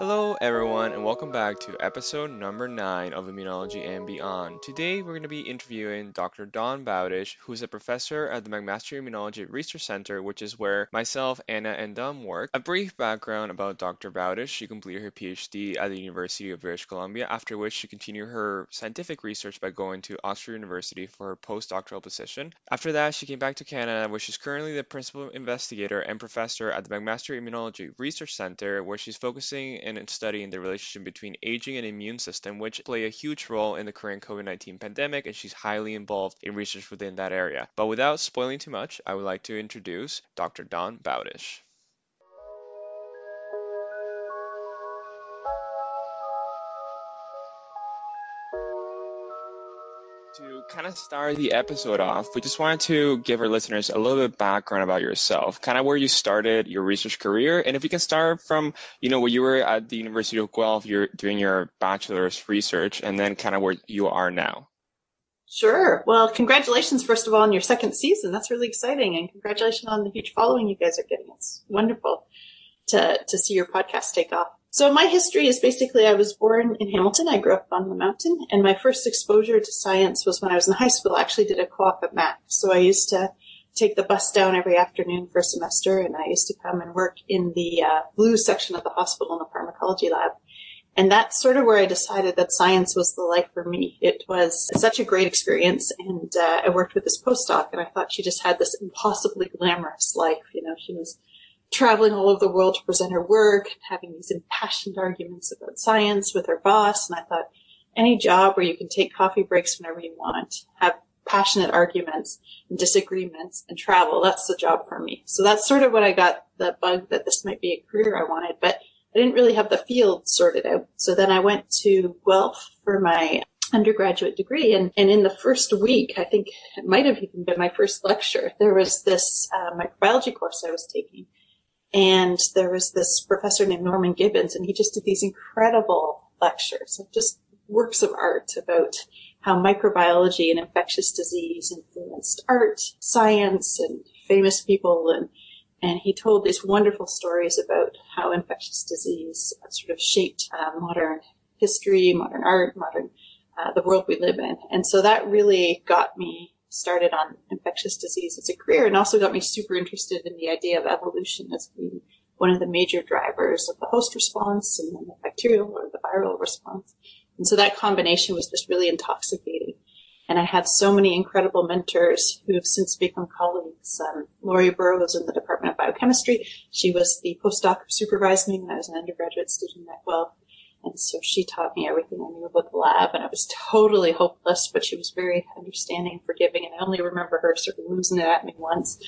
Hello, everyone, and welcome back to episode number 9 of Immunology and Beyond. Today, we're going to be interviewing Dr. Dawn Bowdish, who's a professor at the McMaster Immunology Research Center, which is where myself, Anna, and Dom work. A brief background about Dr. Bowdish she completed her PhD at the University of British Columbia, after which she continued her scientific research by going to Oxford University for her postdoctoral position. After that, she came back to Canada, where she's currently the principal investigator and professor at the McMaster Immunology Research Center, where she's focusing and studying the relationship between aging and immune system, which play a huge role in the current COVID-19 pandemic, and she's highly involved in research within that area. But without spoiling too much, I would like to introduce Dr. Dawn Bowdish. Kind of start the episode off, we just wanted to give our listeners a little bit background about yourself, kind of where you started your research career, and if you can start from, you know, where you were at the University of Guelph, you're doing your bachelor's research, and then kind of where you are now. Sure. Well, congratulations, first of all, on your second season. That's really exciting, and congratulations on the huge following you guys are getting. It's wonderful to to see your podcast take off. So my history is basically I was born in Hamilton. I grew up on the mountain and my first exposure to science was when I was in high school. I actually did a co-op at Mac. So I used to take the bus down every afternoon for a semester and I used to come and work in the uh, blue section of the hospital in the pharmacology lab. And that's sort of where I decided that science was the life for me. It was such a great experience. And uh, I worked with this postdoc and I thought she just had this impossibly glamorous life. You know, she was traveling all over the world to present her work, and having these impassioned arguments about science with her boss. And I thought, any job where you can take coffee breaks whenever you want, have passionate arguments and disagreements and travel, that's the job for me. So that's sort of what I got the bug that this might be a career I wanted, but I didn't really have the field sorted out. So then I went to Guelph for my undergraduate degree. And, and in the first week, I think it might have even been my first lecture, there was this uh, microbiology course I was taking and there was this professor named Norman Gibbons, and he just did these incredible lectures just works of art about how microbiology and infectious disease influenced art, science, and famous people. And, and he told these wonderful stories about how infectious disease sort of shaped uh, modern history, modern art, modern, uh, the world we live in. And so that really got me started on infectious disease as a career and also got me super interested in the idea of evolution as being one of the major drivers of the host response and then the bacterial or the viral response. And so that combination was just really intoxicating. And I had so many incredible mentors who have since become colleagues. Um, Lori Burrows in the Department of Biochemistry. She was the postdoc who supervised me when I was an undergraduate student at Guelph. And so she taught me everything I knew about the lab, and I was totally hopeless, but she was very understanding and forgiving. And I only remember her sort of losing it at me once,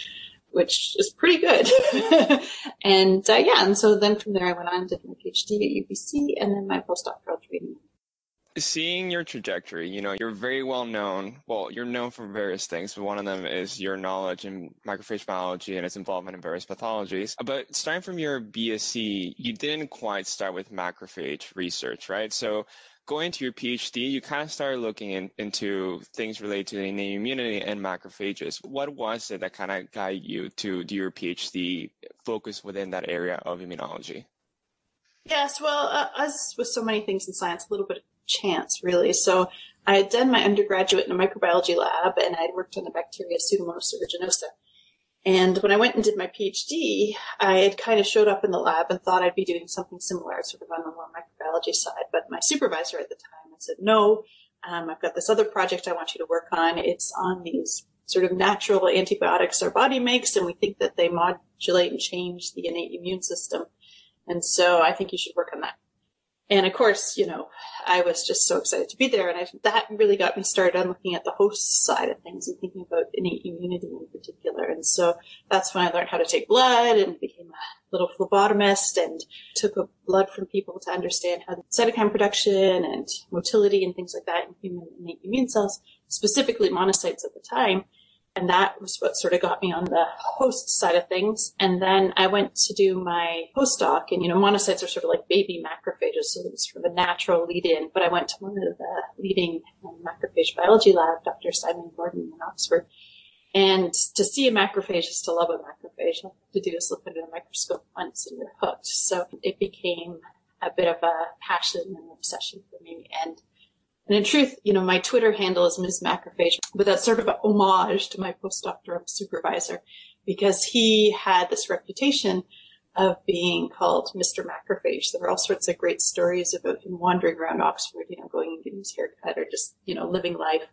which is pretty good. and uh, yeah, and so then from there I went on to my PhD at UBC and then my postdoctoral training Seeing your trajectory, you know, you're very well known. Well, you're known for various things, but one of them is your knowledge in macrophage biology and its involvement in various pathologies. But starting from your BSc, you didn't quite start with macrophage research, right? So going to your PhD, you kind of started looking in, into things related to innate immunity and macrophages. What was it that kind of guided you to do your PhD focus within that area of immunology? Yes, well, uh, as with so many things in science, a little bit of chance, really. So I had done my undergraduate in a microbiology lab and I'd worked on the bacteria Pseudomonas aeruginosa. And when I went and did my PhD, I had kind of showed up in the lab and thought I'd be doing something similar, sort of on the more microbiology side. But my supervisor at the time had said, no, um, I've got this other project I want you to work on. It's on these sort of natural antibiotics our body makes, and we think that they modulate and change the innate immune system. And so I think you should work on that. And of course, you know, I was just so excited to be there. And I, that really got me started on looking at the host side of things and thinking about innate immunity in particular. And so that's when I learned how to take blood and became a little phlebotomist and took blood from people to understand how the cytokine production and motility and things like that in human innate immune cells, specifically monocytes at the time. And that was what sort of got me on the host side of things. And then I went to do my postdoc and, you know, monocytes are sort of like baby macrophages. So it was sort of a natural lead in, but I went to one of the leading um, macrophage biology lab, Dr. Simon Gordon in Oxford. And to see a macrophage is to love a macrophage. You have to do is look under the microscope once and you're hooked. So it became a bit of a passion and obsession for me. And, and in truth, you know, my Twitter handle is Ms. Macrophage, but that's sort of an homage to my postdoctoral supervisor because he had this reputation of being called Mr. Macrophage. There were all sorts of great stories about him wandering around Oxford, you know, going and getting his hair cut or just, you know, living life.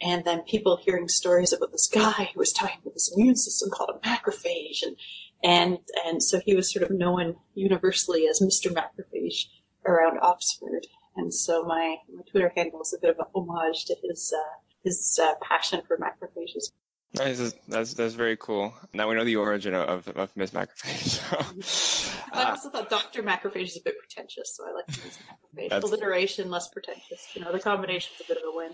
And then people hearing stories about this guy who was talking about this immune system called a macrophage. And, and, and so he was sort of known universally as Mr. Macrophage around Oxford. And so my, my Twitter handle is a bit of a homage to his, uh, his uh, passion for macrophages. Nice. That's that's very cool. Now we know the origin of of Miss Macrophage. So, I uh, also thought Doctor Macrophage is a bit pretentious, so I like Miss Macrophage. Alliteration, less pretentious. You know, the combination's a bit of a win.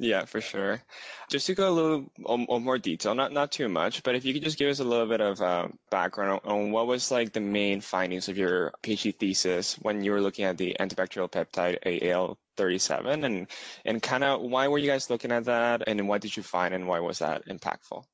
Yeah, for sure. Just to go a little on, more detail, not not too much, but if you could just give us a little bit of uh, background on, on, what was like the main findings of your PhD thesis when you were looking at the antibacterial peptide LL37, and and kind of why were you guys looking at that, and what did you find, and why was that impactful?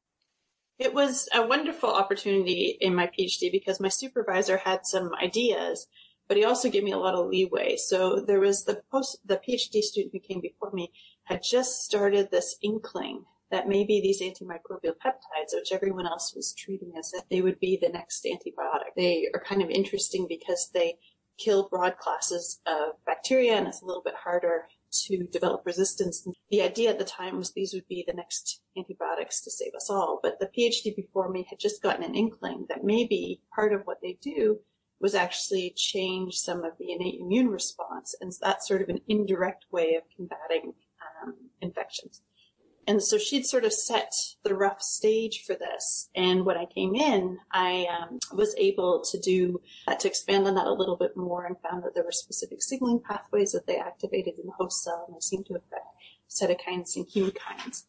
It was a wonderful opportunity in my PhD because my supervisor had some ideas but he also gave me a lot of leeway. So there was the post, the PhD student who came before me had just started this inkling that maybe these antimicrobial peptides, which everyone else was treating as if they would be the next antibiotic, they are kind of interesting because they kill broad classes of bacteria and it's a little bit harder to develop resistance. The idea at the time was these would be the next antibiotics to save us all. But the PhD before me had just gotten an inkling that maybe part of what they do was actually change some of the innate immune response. And that's sort of an indirect way of combating um, infections. And so she'd sort of set the rough stage for this. And when I came in, I um, was able to do, uh, to expand on that a little bit more and found that there were specific signaling pathways that they activated in the host cell and they seemed to affect cytokines and chemokines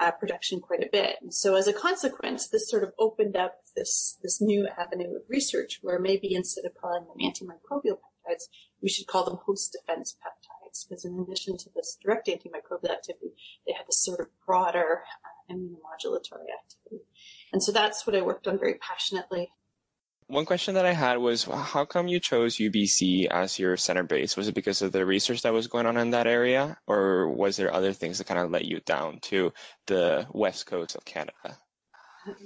uh, production quite a bit. And so as a consequence, this sort of opened up this, this new avenue of research where maybe instead of calling them antimicrobial peptides, we should call them host defense peptides. Because in addition to this direct antimicrobial activity, they have this sort of broader uh, immunomodulatory activity. And so that's what I worked on very passionately one question that I had was how come you chose UBC as your center base? Was it because of the research that was going on in that area, or was there other things that kind of let you down to the west coast of Canada?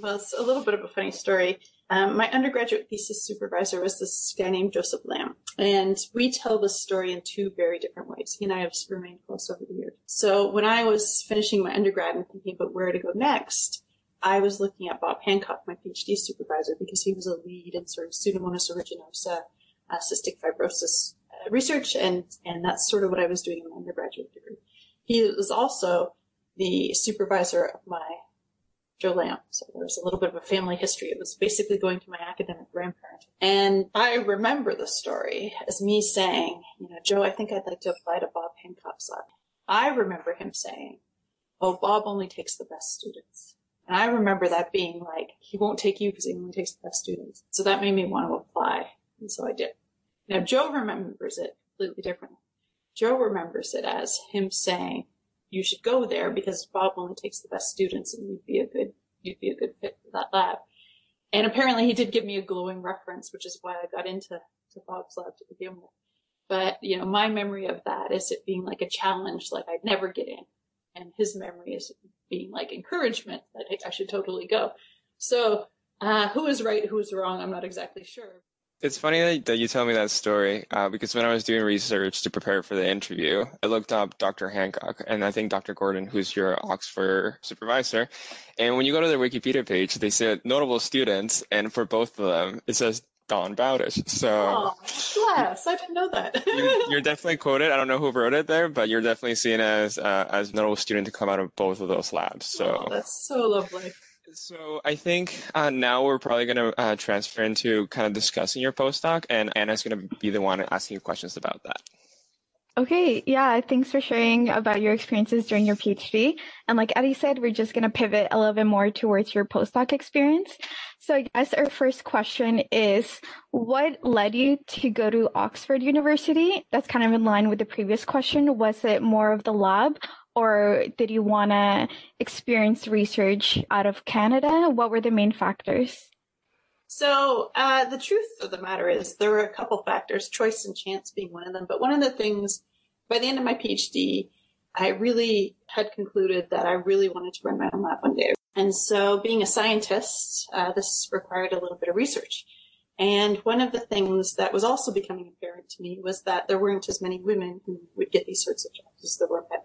Well, it's a little bit of a funny story. Um, my undergraduate thesis supervisor was this guy named Joseph Lam, and we tell this story in two very different ways. He and I have remained close over the years. So when I was finishing my undergrad and thinking about where to go next, I was looking at Bob Hancock, my PhD supervisor, because he was a lead in sort of Pseudomonas aeruginosa, uh, cystic fibrosis uh, research, and and that's sort of what I was doing in my undergraduate degree. He was also the supervisor of my Joe Lam, so there's a little bit of a family history. It was basically going to my academic grandparent, and I remember the story as me saying, you know, Joe, I think I'd like to apply to Bob Hancock's lab. I remember him saying, "Oh, Bob only takes the best students." And I remember that being like, he won't take you because he only takes the best students. So that made me want to apply. And so I did. Now Joe remembers it completely differently. Joe remembers it as him saying, you should go there because Bob only takes the best students and you'd be a good, you'd be a good fit for that lab. And apparently he did give me a glowing reference, which is why I got into to Bob's lab to begin with. But, you know, my memory of that is it being like a challenge, like I'd never get in. And his memory is being like encouragement that I should totally go. So, uh, who is right, who is wrong, I'm not exactly sure. It's funny that you tell me that story uh, because when I was doing research to prepare for the interview, I looked up Dr. Hancock and I think Dr. Gordon, who's your Oxford supervisor. And when you go to their Wikipedia page, they said notable students, and for both of them, it says Dawn Bowdish. So, oh, bless! I didn't know that. you, are definitely quoted. I don't know who wrote it there, but you're definitely seen as uh, as notable student to come out of both of those labs. So oh, that's so lovely. So I think uh, now we're probably going to uh, transfer into kind of discussing your postdoc, and Anna's going to be the one asking you questions about that. Okay, yeah, thanks for sharing about your experiences during your PhD. And like Eddie said, we're just going to pivot a little bit more towards your postdoc experience. So I guess our first question is, what led you to go to Oxford University? That's kind of in line with the previous question. Was it more of the lab or did you want to experience research out of Canada? What were the main factors? So uh, the truth of the matter is there were a couple factors, choice and chance being one of them. But one of the things, by the end of my PhD, I really had concluded that I really wanted to run my own lab one day. And so being a scientist, uh, this required a little bit of research. And one of the things that was also becoming apparent to me was that there weren't as many women who would get these sorts of jobs as there were men.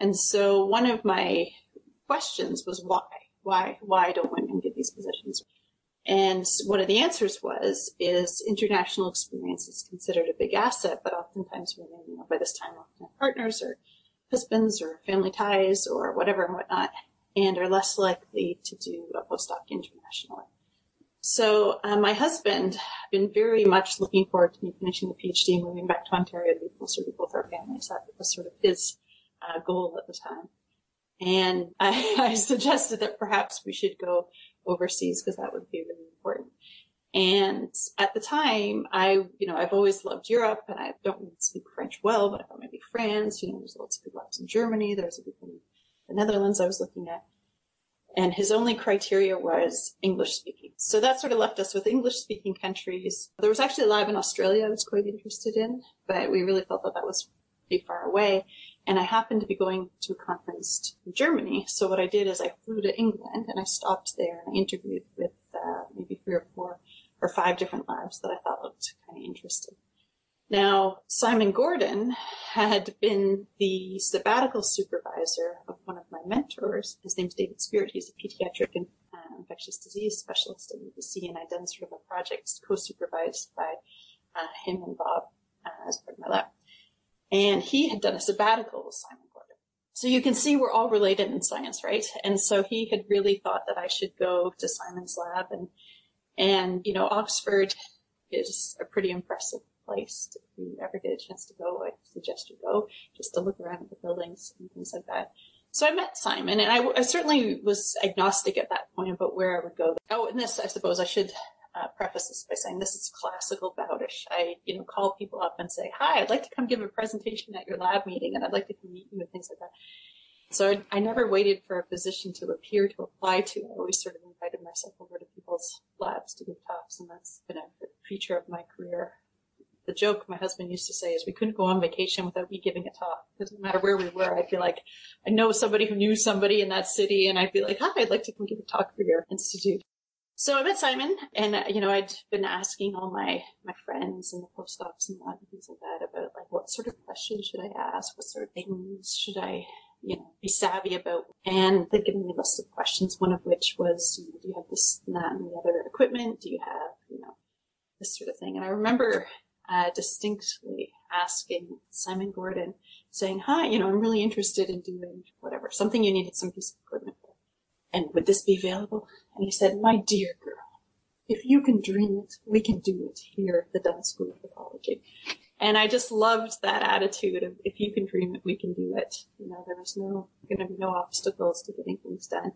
And so one of my questions was why? Why? Why don't women get these positions? And one of the answers was, is international experience is considered a big asset, but oftentimes women, you know, by this time often have partners or husbands or family ties or whatever and whatnot, and are less likely to do a postdoc internationally. So uh, my husband had been very much looking forward to me finishing the PhD and moving back to Ontario to be closer to both our families. That was sort of his uh, goal at the time. And I, I suggested that perhaps we should go overseas because that would be really important. And at the time, I, you know, I've always loved Europe and I don't speak French well, but I thought maybe France, you know, there's lots of good labs in Germany. There's a good in the Netherlands I was looking at. And his only criteria was English speaking. So that sort of left us with English speaking countries. There was actually a lab in Australia I was quite interested in, but we really felt that that was pretty far away. And I happened to be going to a conference in Germany. So what I did is I flew to England and I stopped there and I interviewed with uh, maybe three or four or five different labs that I thought looked kind of interesting. Now, Simon Gordon had been the sabbatical supervisor of one of my mentors. His name's David Speert. He's a pediatric and uh, infectious disease specialist at UBC, and I'd done sort of a project co-supervised by uh, him and Bob uh, as part of my lab. And he had done a sabbatical with Simon Gordon. So you can see we're all related in science, right? And so he had really thought that I should go to Simon's lab and, and, you know, Oxford is a pretty impressive place. If you ever get a chance to go, I suggest you go just to look around at the buildings and things like that. So I met Simon and I, I certainly was agnostic at that point about where I would go. Oh, and this, I suppose I should uh, preface this by saying this is classical Bowdish. I, you know, call people up and say, "Hi, I'd like to come give a presentation at your lab meeting, and I'd like to come meet you and things like that." So I, I never waited for a position to appear to apply to. I always sort of invited myself over to people's labs to give talks, and that's been a feature of my career. The joke my husband used to say is we couldn't go on vacation without me giving a talk because no matter where we were, I'd be like, I know somebody who knew somebody in that city, and I'd be like, Hi, I'd like to come give a talk for your institute. So I met Simon, and uh, you know, I'd been asking all my my friends and the postdocs and things like that about like what sort of questions should I ask, what sort of things should I, you know, be savvy about. And they'd given me a list of questions, one of which was, you know, do you have this and that and the other equipment? Do you have, you know, this sort of thing? And I remember uh, distinctly asking Simon Gordon, saying, "Hi, you know, I'm really interested in doing whatever, something you needed some piece of equipment for, and would this be available?" And he said, My dear girl, if you can dream it, we can do it here at the Dunn School of Pathology. And I just loved that attitude of if you can dream it, we can do it. You know, there was no going to be no obstacles to getting things done.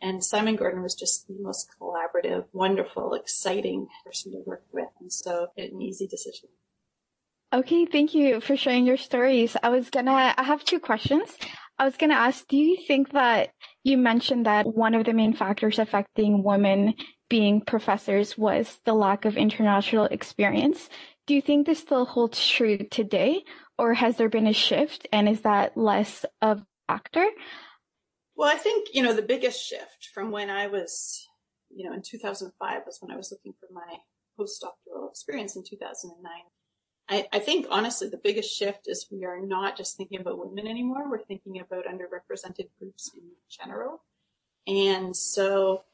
And Simon Gordon was just the most collaborative, wonderful, exciting person to work with. And so an easy decision. Okay, thank you for sharing your stories. I was gonna, I have two questions. I was going to ask, do you think that you mentioned that one of the main factors affecting women being professors was the lack of international experience? Do you think this still holds true today, or has there been a shift, and is that less of a factor? Well, I think, you know, the biggest shift from when I was, you know, in 2005 was when I was looking for my postdoctoral experience in 2009. I, I think honestly, the biggest shift is we are not just thinking about women anymore. We're thinking about underrepresented groups in general. And so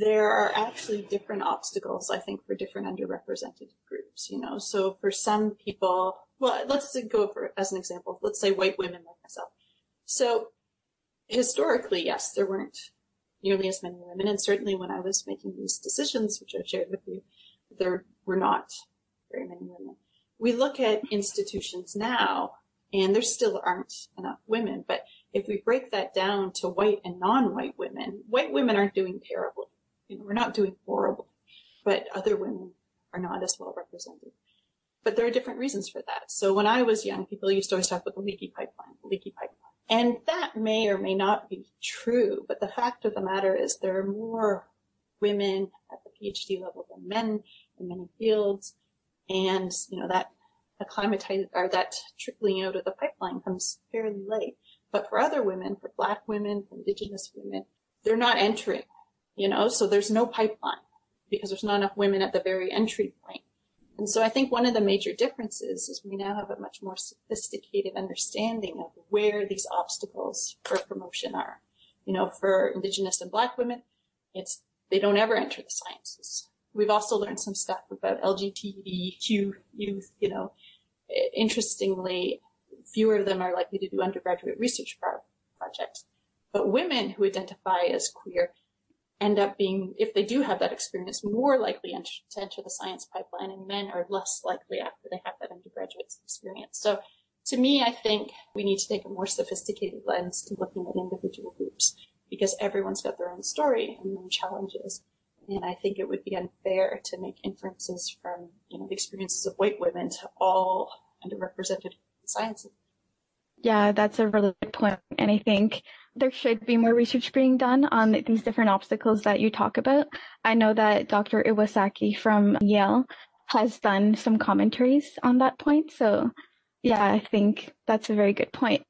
there are actually different obstacles, I think, for different underrepresented groups, you know. So for some people, well, let's go for, as an example, let's say white women like myself. So historically, yes, there weren't nearly as many women. And certainly when I was making these decisions, which I've shared with you, there were not very many women we look at institutions now and there still aren't enough women. But if we break that down to white and non-white women, white women aren't doing terribly. You know, we're not doing horribly, but other women are not as well represented. But there are different reasons for that. So when I was young, people used to always talk about the leaky pipeline, the leaky pipeline. And that may or may not be true, but the fact of the matter is there are more women at the PhD level than men in many fields. And, you know, that acclimatized or that trickling out of the pipeline comes fairly late. But for other women, for black women, for indigenous women, they're not entering, you know, so there's no pipeline because there's not enough women at the very entry point. And so I think one of the major differences is we now have a much more sophisticated understanding of where these obstacles for promotion are. You know, for Indigenous and Black women, it's, they don't ever enter the sciences. We've also learned some stuff about LGBTQ youth, you know, interestingly, fewer of them are likely to do undergraduate research pro- projects. But women who identify as queer end up being, if they do have that experience, more likely to enter the science pipeline, and men are less likely after they have that undergraduate experience. So, to me, I think we need to take a more sophisticated lens to looking at individual groups because everyone's got their own story and their own challenges. And I think it would be unfair to make inferences from, you know, the experiences of white women to all underrepresented sciences. Yeah, that's a really good point. And I think there should be more research being done on these different obstacles that you talk about. I know that Dr. Iwasaki from Yale has done some commentaries on that point. So yeah, I think that's a very good point.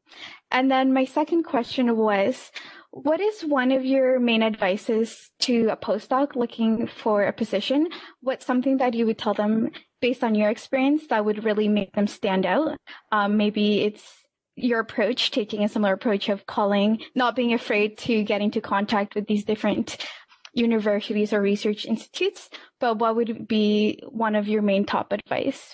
And then my second question was, what is one of your main advices to a postdoc looking for a position? What's something that you would tell them based on your experience that would really make them stand out? Um, maybe it's your approach, taking a similar approach of calling, not being afraid to get into contact with these different universities or research institutes, but what would be one of your main top advice?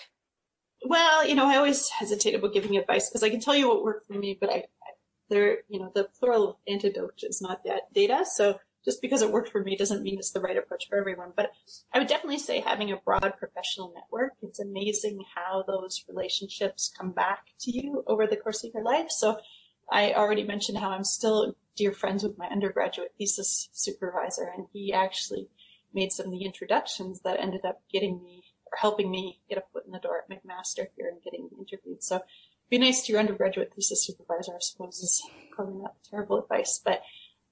Well, you know, I always hesitate about giving advice because I can tell you what worked for me, but I, I there, you know, the plural of antidote is not that data. So just because it worked for me doesn't mean it's the right approach for everyone. But I would definitely say having a broad professional network, it's amazing how those relationships come back to you over the course of your life. So I already mentioned how I'm still dear friends with my undergraduate thesis supervisor, and he actually made some of the introductions that ended up getting me or helping me get a foot in the door at McMaster here and getting interviewed. So be nice to your undergraduate thesis supervisor, I suppose is probably not terrible advice, but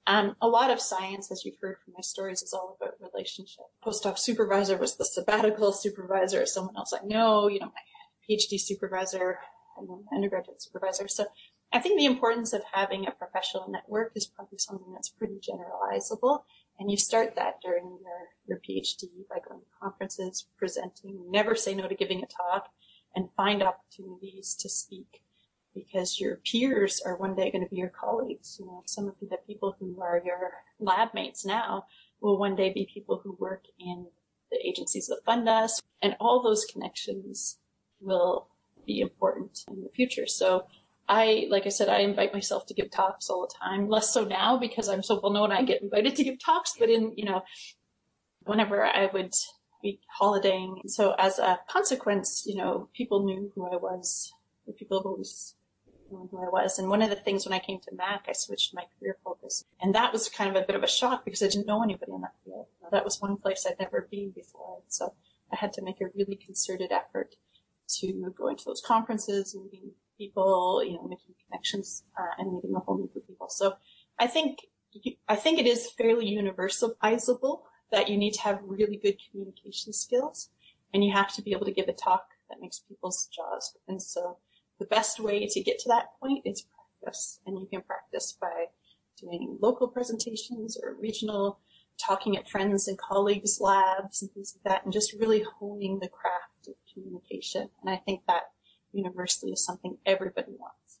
um, a lot of science, as you've heard from my stories, is all about relationship. Postdoc supervisor was the sabbatical supervisor, someone else I know, you know, my PhD supervisor, and my undergraduate supervisor. So I think the importance of having a professional network is probably something that's pretty generalizable. And you start that during your, your PhD by going to conferences, presenting, never say no to giving a talk, and find opportunities to speak because your peers are one day going to be your colleagues. You know, some of the people who are your lab mates now will one day be people who work in the agencies that fund us, and all those connections will be important in the future. So I, like I said, I invite myself to give talks all the time. Less so now because I'm so well known. I get invited to give talks, but in you know, whenever I would be holidaying, so as a consequence, you know, people knew who I was. The People have always who I was. And one of the things when I came to Mac, I switched my career focus. And that was kind of a bit of a shock because I didn't know anybody in that field. That was one place I'd never been before. So I had to make a really concerted effort to go into those conferences, and meeting people, you know, making connections, uh, and meeting a whole new group of people. So I think, I think it is fairly universalizable that you need to have really good communication skills and you have to be able to give a talk that makes people's jaws. And so the best way to get to that point is practice. And you can practice by doing local presentations or regional, talking at friends and colleagues' labs and things like that, and just really honing the craft of communication. And I think that universally is something everybody wants.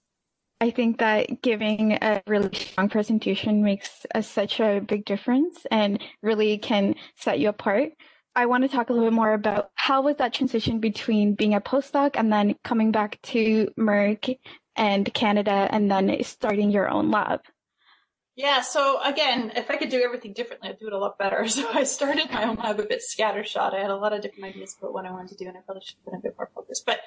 I think that giving a really strong presentation makes a, such a big difference and really can set you apart. I want to talk a little bit more about how was that transition between being a postdoc and then coming back to Mac and Canada and then starting your own lab. Yeah, so again, if I could do everything differently, I'd do it a lot better. So I started my own lab a bit scattershot. I had a lot of different ideas about what I wanted to do, and I probably should have been a bit more focused. But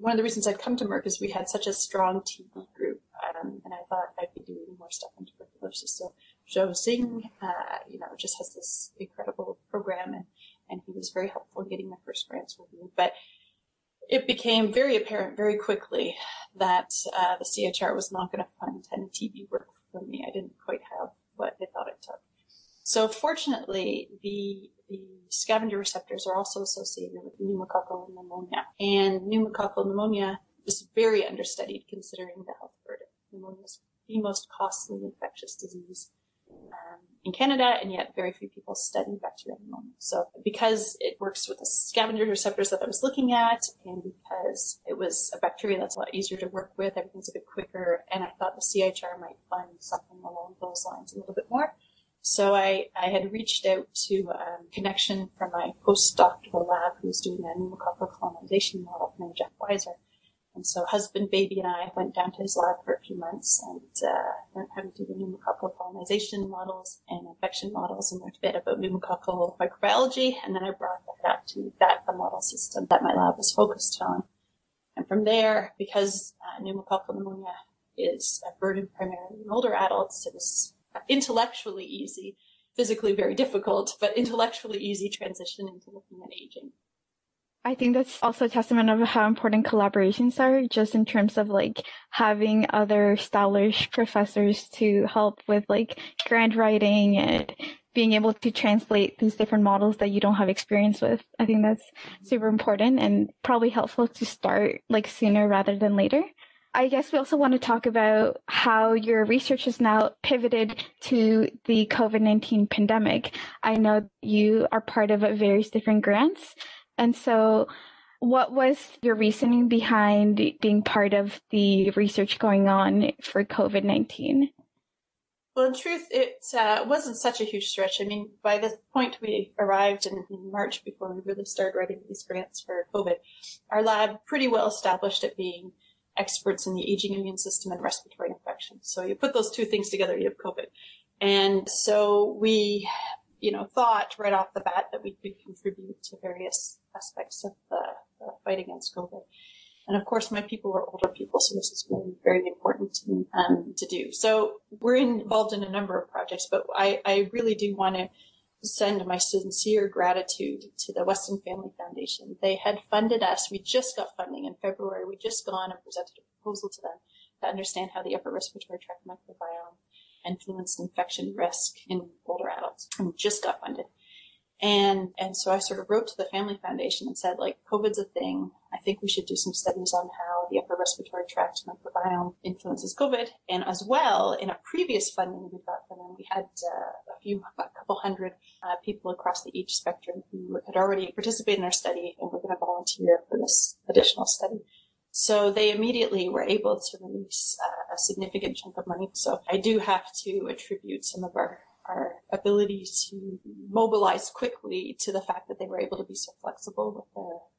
one of the reasons I'd come to Mac is we had such a strong TB group, um, and I thought I'd be doing more stuff on tuberculosis. So Zhou Xing, uh, you know, just has this incredible program, and and he was very helpful in getting my first grants reviewed. But it became very apparent very quickly that uh, the CIHR was not going to fund any TB work for me. I didn't quite have what they thought it took. So fortunately, the the scavenger receptors are also associated with pneumococcal pneumonia. And pneumococcal pneumonia is very understudied considering the health burden. Pneumonia is the most costly infectious disease um, in Canada, and yet very few people study bacterial pneumonia. So because it works with the scavenger receptors that I was looking at, and because it was a bacteria that's a lot easier to work with, everything's a bit quicker, and I thought the CIHR might fund something along those lines a little bit more. So I, I had reached out to a um, connection from my postdoctoral lab who's doing a pneumococcal colonization model named Jeff Weiser. And so husband, baby, and I went down to his lab for a few months and uh, learned how to do the pneumococcal colonization models and infection models and learned a bit about pneumococcal microbiology. And then I brought that up to that the model system that my lab was focused on. And from there, because uh, pneumococcal pneumonia is a burden primarily in older adults, it was intellectually easy, physically very difficult, but intellectually easy transition into looking at aging. I think that's also a testament of how important collaborations are, just in terms of like having other stylish professors to help with like grant writing and being able to translate these different models that you don't have experience with. I think that's super important and probably helpful to start like sooner rather than later. I guess we also want to talk about how your research has now pivoted to the COVID 19 pandemic. I know you are part of various different grants. And so, what was your reasoning behind being part of the research going on for COVID 19? Well, in truth, it uh, wasn't such a huge stretch. I mean, by the point we arrived in, in, March, before we really started writing these grants for COVID, our lab pretty well established at being experts in the aging immune system and respiratory infections. So you put those two things together, you have COVID. And so we, you know, thought right off the bat that we could contribute to various aspects of the, the fight against COVID. And of course, my people are older people, so this is really very important to um, to do. So we're involved in a number of projects, but I, I really do want to send my sincere gratitude to the Weston Family Foundation. They had funded us. We just got funding in February. We just gone and presented a proposal to them to understand how the upper respiratory tract microbiome influenced infection risk in older adults and just got funded. And, and so I sort of wrote to the Family Foundation and said, like, COVID's a thing. I think we should do some studies on how the upper respiratory tract microbiome influences COVID. And as well, in a previous funding we got from them, we had uh, a few, a couple hundred uh, people across the age spectrum who had already participated in our study and were going to volunteer for this additional study. So they immediately were able to release uh, a significant chunk of money. So I do have to attribute some of our our ability to mobilize quickly to the fact that they were able to be so flexible with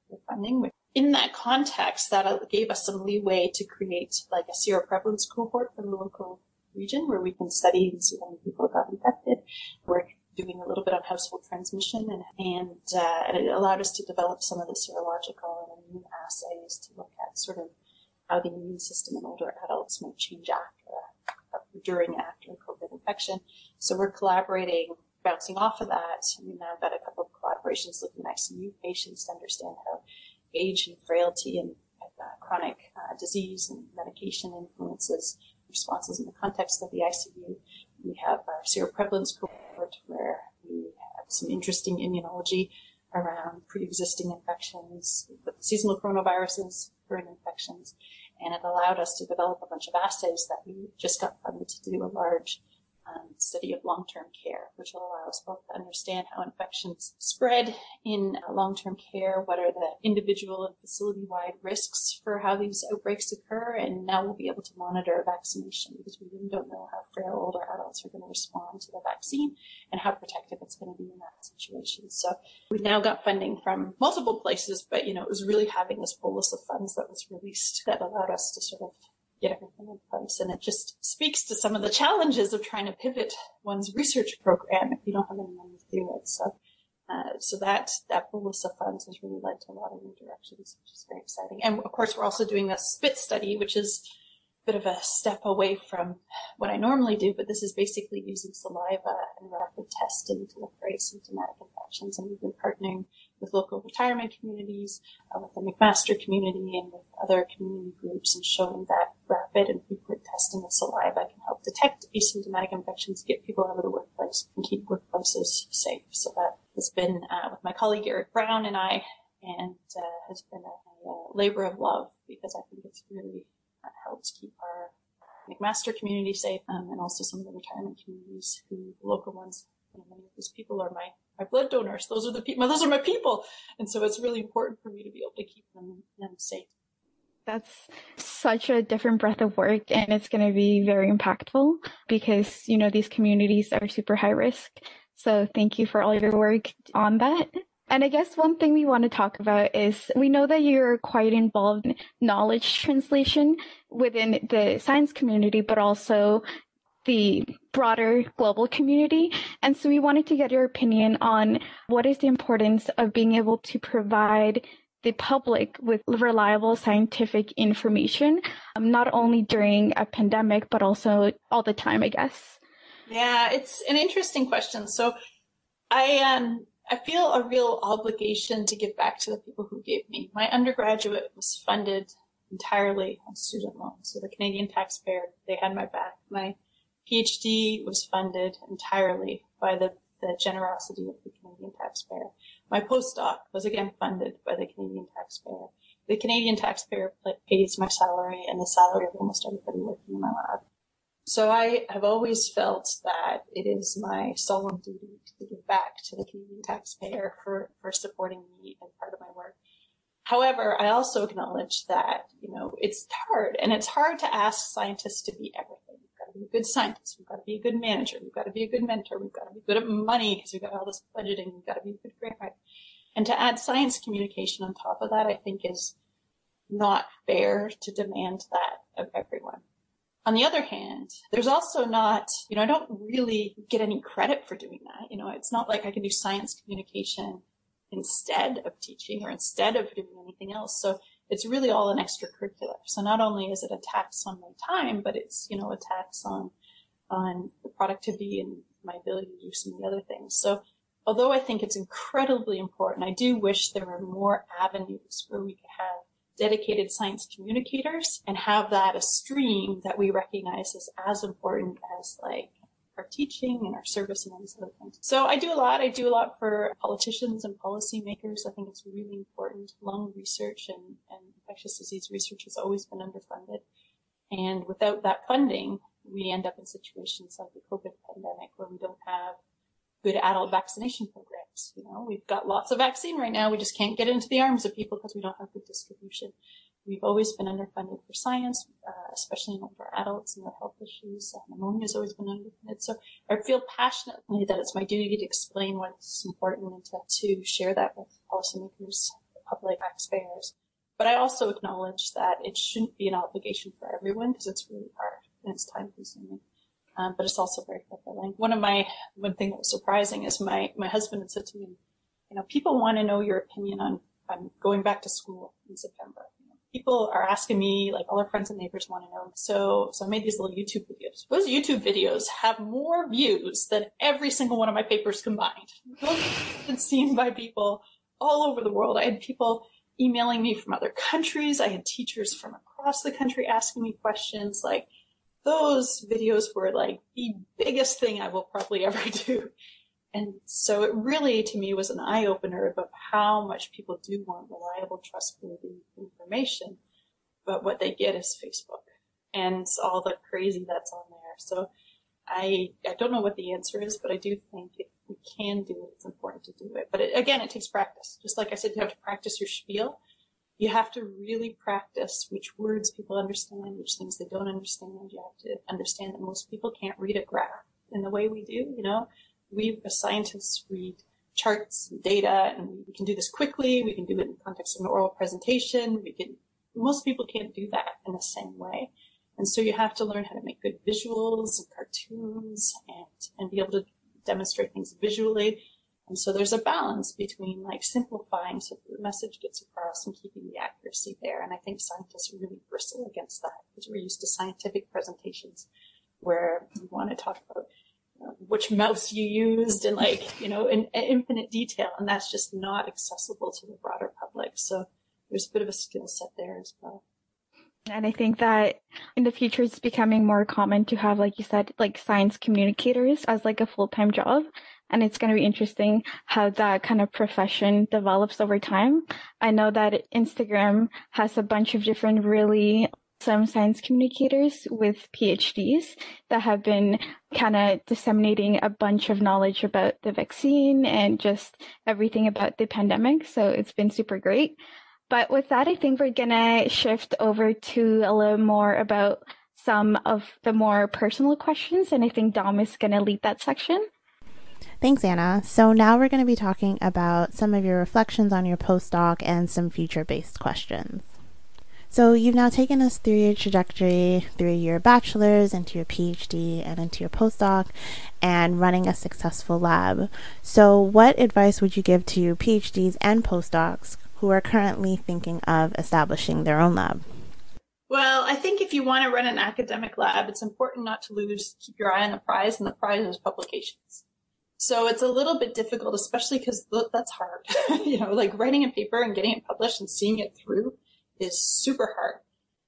their funding. In that context, that gave us some leeway to create like a seroprevalence cohort for the local region where we can study and see how many people got infected. We're doing a little bit on household transmission and, and uh, it allowed us to develop some of the serological and immune assays to look at sort of how the immune system in older adults might change after, uh, during after COVID infection. So we're collaborating, bouncing off of that. We've now got a couple of collaborations looking at ICU patients to understand how age and frailty and uh, chronic uh, disease and medication influences responses in the context of the ICU. We have our seroprevalence cohort where we have some interesting immunology around pre-existing infections seasonal coronaviruses, current infections, and it allowed us to develop a bunch of assays that we just got funded to do a large um, study of long-term care, which will allow us both to understand how infections spread in uh, long-term care, what are the individual and facility-wide risks for how these outbreaks occur, and now we'll be able to monitor vaccination because we really don't know how frail older adults are going to respond to the vaccine and how protective it's going to be in that situation. So we've now got funding from multiple places, but you know, it was really having this bolus of funds that was released that allowed us to sort of get everything in place. And it just speaks to some of the challenges of trying to pivot one's research program if you don't have any money to do it. So, uh, so that, that bolus of funds has really led to a lot of new directions, which is very exciting. And of course, we're also doing a SPIT study, which is a bit of a step away from what I normally do, but this is basically using saliva and rapid testing to look for asymptomatic infections. And we've been partnering with local retirement communities, uh, with the McMaster community, and with other community groups, and showing that rapid and frequent testing of saliva can help detect asymptomatic infections, get people out of the workplace and keep workplaces safe. So that has been uh, with my colleague Eric Brown and I, and uh, has been a, a, labor of love because I think it's really uh, helped keep our McMaster community safe um, and also some of the retirement communities who local ones. Many of these people are my, my blood donors. Those are the people, those are my people. And so it's really important for me to be able to keep them, them safe. That's such a different breadth of work and it's going to be very impactful because, you know, these communities are super high risk. So thank you for all your work on that. And I guess one thing we want to talk about is we know that you're quite involved in knowledge translation within the science community, but also the broader global community. And so we wanted to get your opinion on what is the importance of being able to provide the public with reliable scientific information, um, not only during a pandemic, but also all the time, I guess. Yeah, it's an interesting question. So I um I feel a real obligation to give back to the people who gave me. My undergraduate was funded entirely on student loans. So the Canadian taxpayer, they had my back. My PhD was funded entirely by the, the generosity of the Canadian taxpayer. My postdoc was again funded by the Canadian taxpayer. The Canadian taxpayer pays my salary and the salary of almost everybody working in my lab. So I have always felt that it is my solemn duty to give back to the Canadian taxpayer for, for supporting me and part of my work. However, I also acknowledge that, you know, it's hard and it's hard to ask scientists to be everything. We've got to be a good scientist. We've got to be a good manager. We've got to be a good mentor. We've got to be good at money because we've got all this budgeting. We've got to be a good grant writer. And to add science communication on top of that, I think is not fair to demand that of everyone. On the other hand, there's also not, you know, I don't really get any credit for doing that. You know, it's not like I can do science communication instead of teaching or instead of doing anything else. So it's really all an extracurricular. So not only is it a tax on my time, but it's, you know, a tax on, on the productivity and my ability to do some of the other things. So although I think it's incredibly important, I do wish there were more avenues where we could have dedicated science communicators and have that a stream that we recognize as as important as like our teaching and our service and all these other things. So I do a lot. I do a lot for politicians and policymakers. I think it's really important. Lung research and, and infectious disease research has always been underfunded. And without that funding, we end up in situations like the COVID pandemic where we don't have good adult vaccination programs. You know, we've got lots of vaccine right now. We just can't get into the arms of people because we don't have good distribution. We've always been underfunded for science, uh, especially in older adults and their health issues. Uh, pneumonia has always been underfunded. So I feel passionately that it's my duty to explain what's important and to, to share that with policymakers, the public, taxpayers. But I also acknowledge that it shouldn't be an obligation for everyone because it's really hard and it's time consuming. Um, but it's also very fulfilling. One of my one thing that was surprising is my my husband had said to me, you know, people want to know your opinion on on going back to school in September. People are asking me, like all our friends and neighbors want to know. So so I made these little YouTube videos. Those YouTube videos have more views than every single one of my papers combined. Those have been seen by people all over the world. I had people emailing me from other countries. I had teachers from across the country asking me questions like those videos were like the biggest thing I will probably ever do. And so it really, to me, was an eye opener about how much people do want reliable, trustworthy information. But what they get is Facebook and all the crazy that's on there. So I, I don't know what the answer is, but I do think if we can do it, it's important to do it. But it, again, it takes practice. Just like I said, you have to practice your spiel you have to really practice which words people understand, which things they don't understand. You have to understand that most people can't read a graph in the way we do. You know, we as scientists read charts and data, and we can do this quickly. We can do it in the context of an oral presentation. We can. Most people can't do that in the same way, and so you have to learn how to make good visuals and cartoons, and and be able to demonstrate things visually and so there's a balance between like simplifying so the message gets across and keeping the accuracy there. And I think scientists really bristle against that because we're used to scientific presentations where you want to talk about you know, which mouse you used and like, you know, in, in infinite detail. And that's just not accessible to the broader public. So there's a bit of a skill set there as well. And I think that in the future, it's becoming more common to have, like you said, like science communicators as like a full-time job. And it's going to be interesting how that kind of profession develops over time. I know that Instagram has a bunch of different really some science communicators with PhDs that have been kind of disseminating a bunch of knowledge about the vaccine and just everything about the pandemic. So it's been super great. But with that, I think we're going to shift over to a little more about some of the more personal questions. And I think Dom is going to lead that section. Thanks, Anna. So now we're going to be talking about some of your reflections on your postdoc and some future based questions. So you've now taken us through your trajectory through your bachelor's into your PhD and into your postdoc and running a successful lab. So what advice would you give to PhDs and postdocs who are currently thinking of establishing their own lab? Well, I think if you want to run an academic lab, it's important not to lose, keep your eye on the prize, and the prize is publications. So it's a little bit difficult, especially because that's hard. you know, like writing a paper and getting it published and seeing it through is super hard.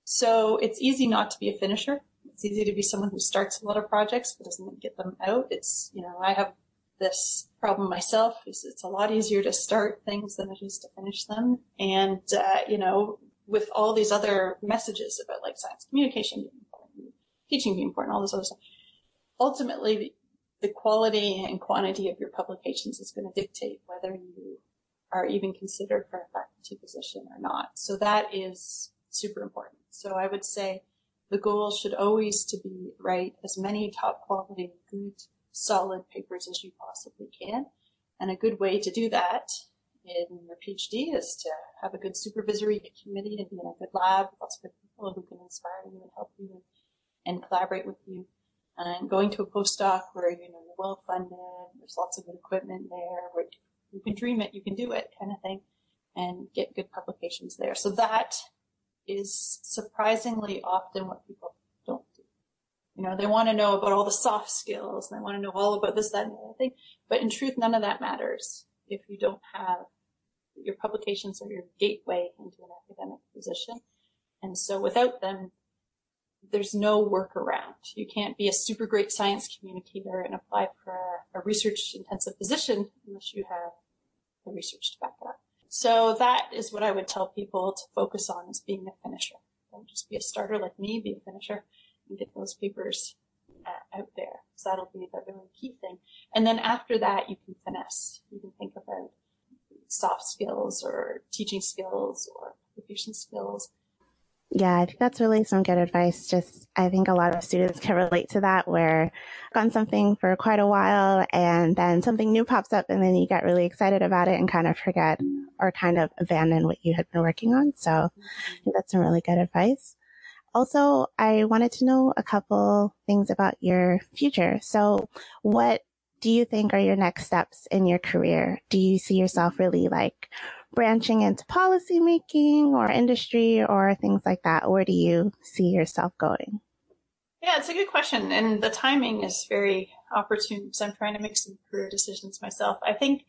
So it's easy not to be a finisher. It's easy to be someone who starts a lot of projects but doesn't get them out. It's, you know, I have this problem myself. It's, it's a lot easier to start things than it is to finish them. And, uh, you know, with all these other messages about like science communication being important, teaching being important, all this other stuff, ultimately the quality and quantity of your publications is going to dictate whether you are even considered for a faculty position or not. So that is super important. So I would say the goal should always to be write as many top quality, good, solid papers as you possibly can. And a good way to do that in your PhD is to have a good supervisory committee and be in a good lab with lots of good people who can inspire you and help you and collaborate with you. And going to a postdoc where you know you're well funded, there's lots of good equipment there, where you can dream it, you can do it kind of thing and get good publications there. So that is surprisingly often what people. You know, they want to know about all the soft skills and they want to know all about this, that, and the other thing. But in truth, none of that matters if you don't have your publications or your gateway into an academic position. And so without them, there's no workaround. You can't be a super great science communicator and apply for a, a research intensive position unless you have the research to back it up. So that is what I would tell people to focus on is being a finisher. Don't just be a starter like me, be a finisher and get those papers uh, out there. So that'll be the really key thing. And then after that, you can finesse. You can think about soft skills or teaching skills or application skills yeah, I think that's really some good advice. Just, I think a lot of students can relate to that where on something for quite a while and then something new pops up and then you get really excited about it and kind of forget or kind of abandon what you had been working on. So I think that's some really good advice. Also, I wanted to know a couple things about your future. So what do you think are your next steps in your career? Do you see yourself really like branching into policy making or industry or things like that? Where do you see yourself going? Yeah, it's a good question. And the timing is very opportune because I'm trying to make some career decisions myself. I think,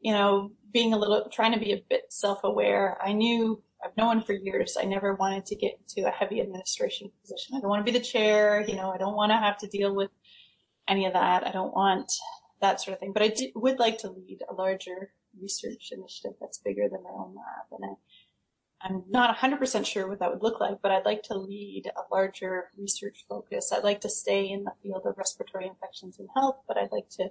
you know, being a little, trying to be a bit self aware, I knew, I've known for years, I never wanted to get into a heavy administration position. I don't want to be the chair, you know, I don't want to have to deal with any of that. I don't want that sort of thing. But I would like to lead a larger research initiative that's bigger than my own lab. And I, I'm not 100% sure what that would look like, but I'd like to lead a larger research focus. I'd like to stay in the field of respiratory infections and health, but I'd like to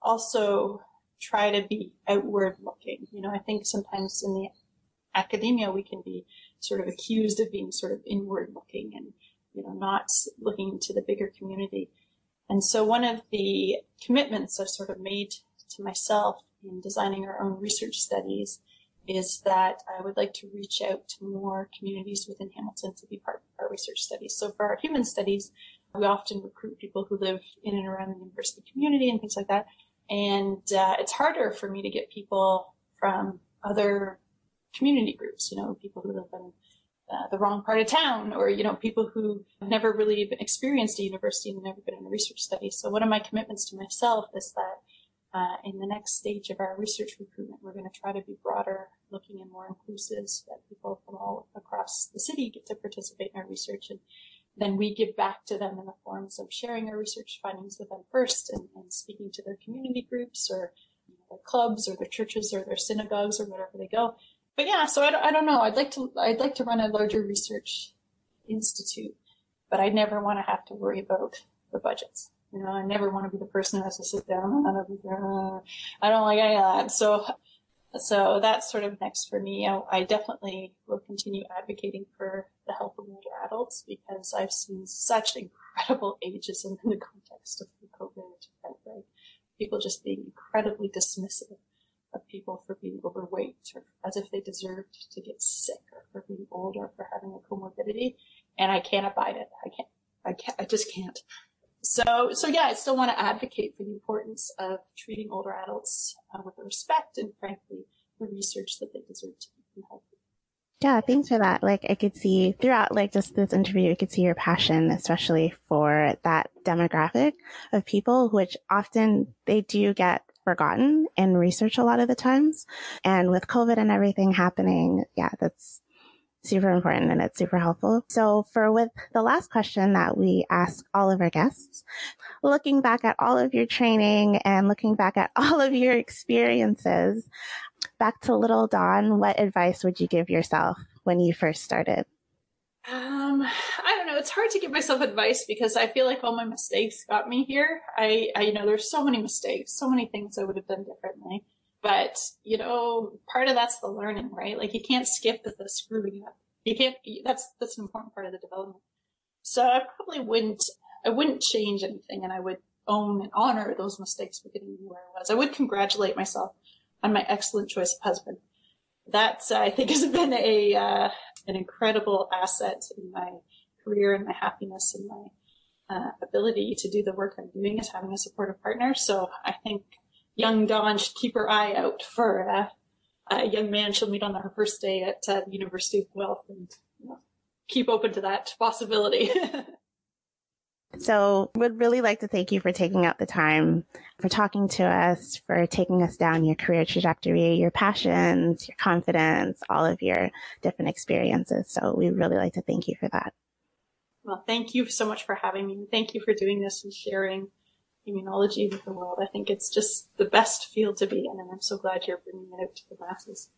also try to be outward looking. You know, I think sometimes in the academia we can be sort of accused of being sort of inward looking and, you know, not looking to the bigger community. And so one of the commitments I've sort of made to myself in designing our own research studies is that I would like to reach out to more communities within Hamilton to be part of our research studies. So for our human studies, we often recruit people who live in and around the university community and things like that. And uh, it's harder for me to get people from other community groups, you know, people who live in uh, the wrong part of town or, you know, people who have never really experienced a university and never been in a research study. So one of my commitments to myself is that Uh, in the next stage of our research recruitment, we're going to try to be broader, looking and more inclusive so that people from all across the city get to participate in our research. And then we give back to them in the forms of sharing our research findings with them first and, and speaking to their community groups or you know, their clubs or their churches or their synagogues or wherever they go. But yeah, so I don't, I don't know. I'd like to, I'd like to run a larger research institute, but I never want to have to worry about the budgets. You know, I never want to be the person who has to sit down and. Uh, I don't like any of that. So, so that's sort of next for me. I, I definitely will continue advocating for the health of older adults because I've seen such incredible ageism in the context of the COVID outbreak. People just being incredibly dismissive of people for being overweight or as if they deserved to get sick or for being old or for having a comorbidity. And I can't abide it. I can't, I can't, I just can't. So, so yeah, I still want to advocate for the importance of treating older adults uh, with respect and frankly, the research that they deserve to be healthy. Yeah, thanks for that. Like I could see throughout like just this interview, I could see your passion, especially for that demographic of people, which often they do get forgotten in research a lot of the times. And with COVID and everything happening, yeah, that's super important and it's super helpful. So for with the last question that we ask all of our guests, looking back at all of your training and looking back at all of your experiences, back to little Dawn, what advice would you give yourself when you first started? Um, I don't know. It's hard to give myself advice because I feel like all my mistakes got me here. I, I, you know, there's so many mistakes, so many things I would have done differently. But, you know, part of that's the learning, right? Like you can't skip the, screwing up. You can't, that's, that's an important part of the development. So I probably wouldn't, I wouldn't change anything and I would own and honor those mistakes for getting me where I was. I would congratulate myself on my excellent choice of husband. That, uh, I think has been a, uh, an incredible asset in my career and my happiness and my, uh, ability to do the work I'm doing is having a supportive partner. So I think young Dawn should keep her eye out for uh, a young man she'll meet on her first day at uh, the University of Guelph and you know, keep open to that possibility. so would really like to thank you for taking out the time for talking to us, for taking us down your career trajectory, your passions, your confidence, all of your different experiences. So we really like to thank you for that. Well, thank you so much for having me. Thank you for doing this and sharing immunology with the world. I think it's just the best field to be in, and I'm so glad you're bringing it out to the masses.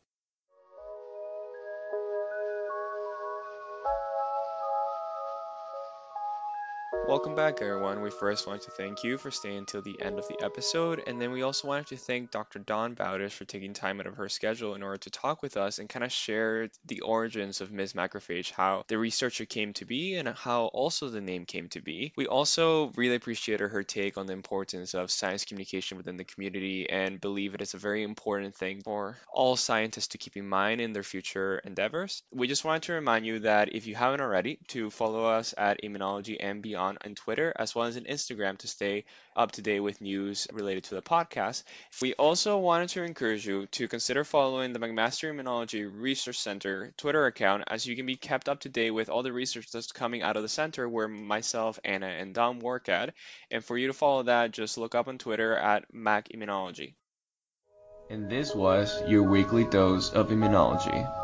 Welcome back, everyone. We first want to thank you for staying until the end of the episode, and then we also wanted to thank Dr. Dawn Bowdish for taking time out of her schedule in order to talk with us and kind of share the origins of Ms. Macrophage, how the researcher came to be, and how also the name came to be. We also really appreciated her take on the importance of science communication within the community and believe it is a very important thing for all scientists to keep in mind in their future endeavors. We just wanted to remind you that if you haven't already, to follow us at Immunology and Beyond on Twitter as well as on Instagram to stay up to date with news related to the podcast. We also wanted to encourage you to consider following the McMaster Immunology Research Center Twitter account as you can be kept up to date with all the research that's coming out of the center where myself, Anna, and Dom work at. And for you to follow that, just look up on Twitter at Mac Immunology. And this was your weekly dose of immunology.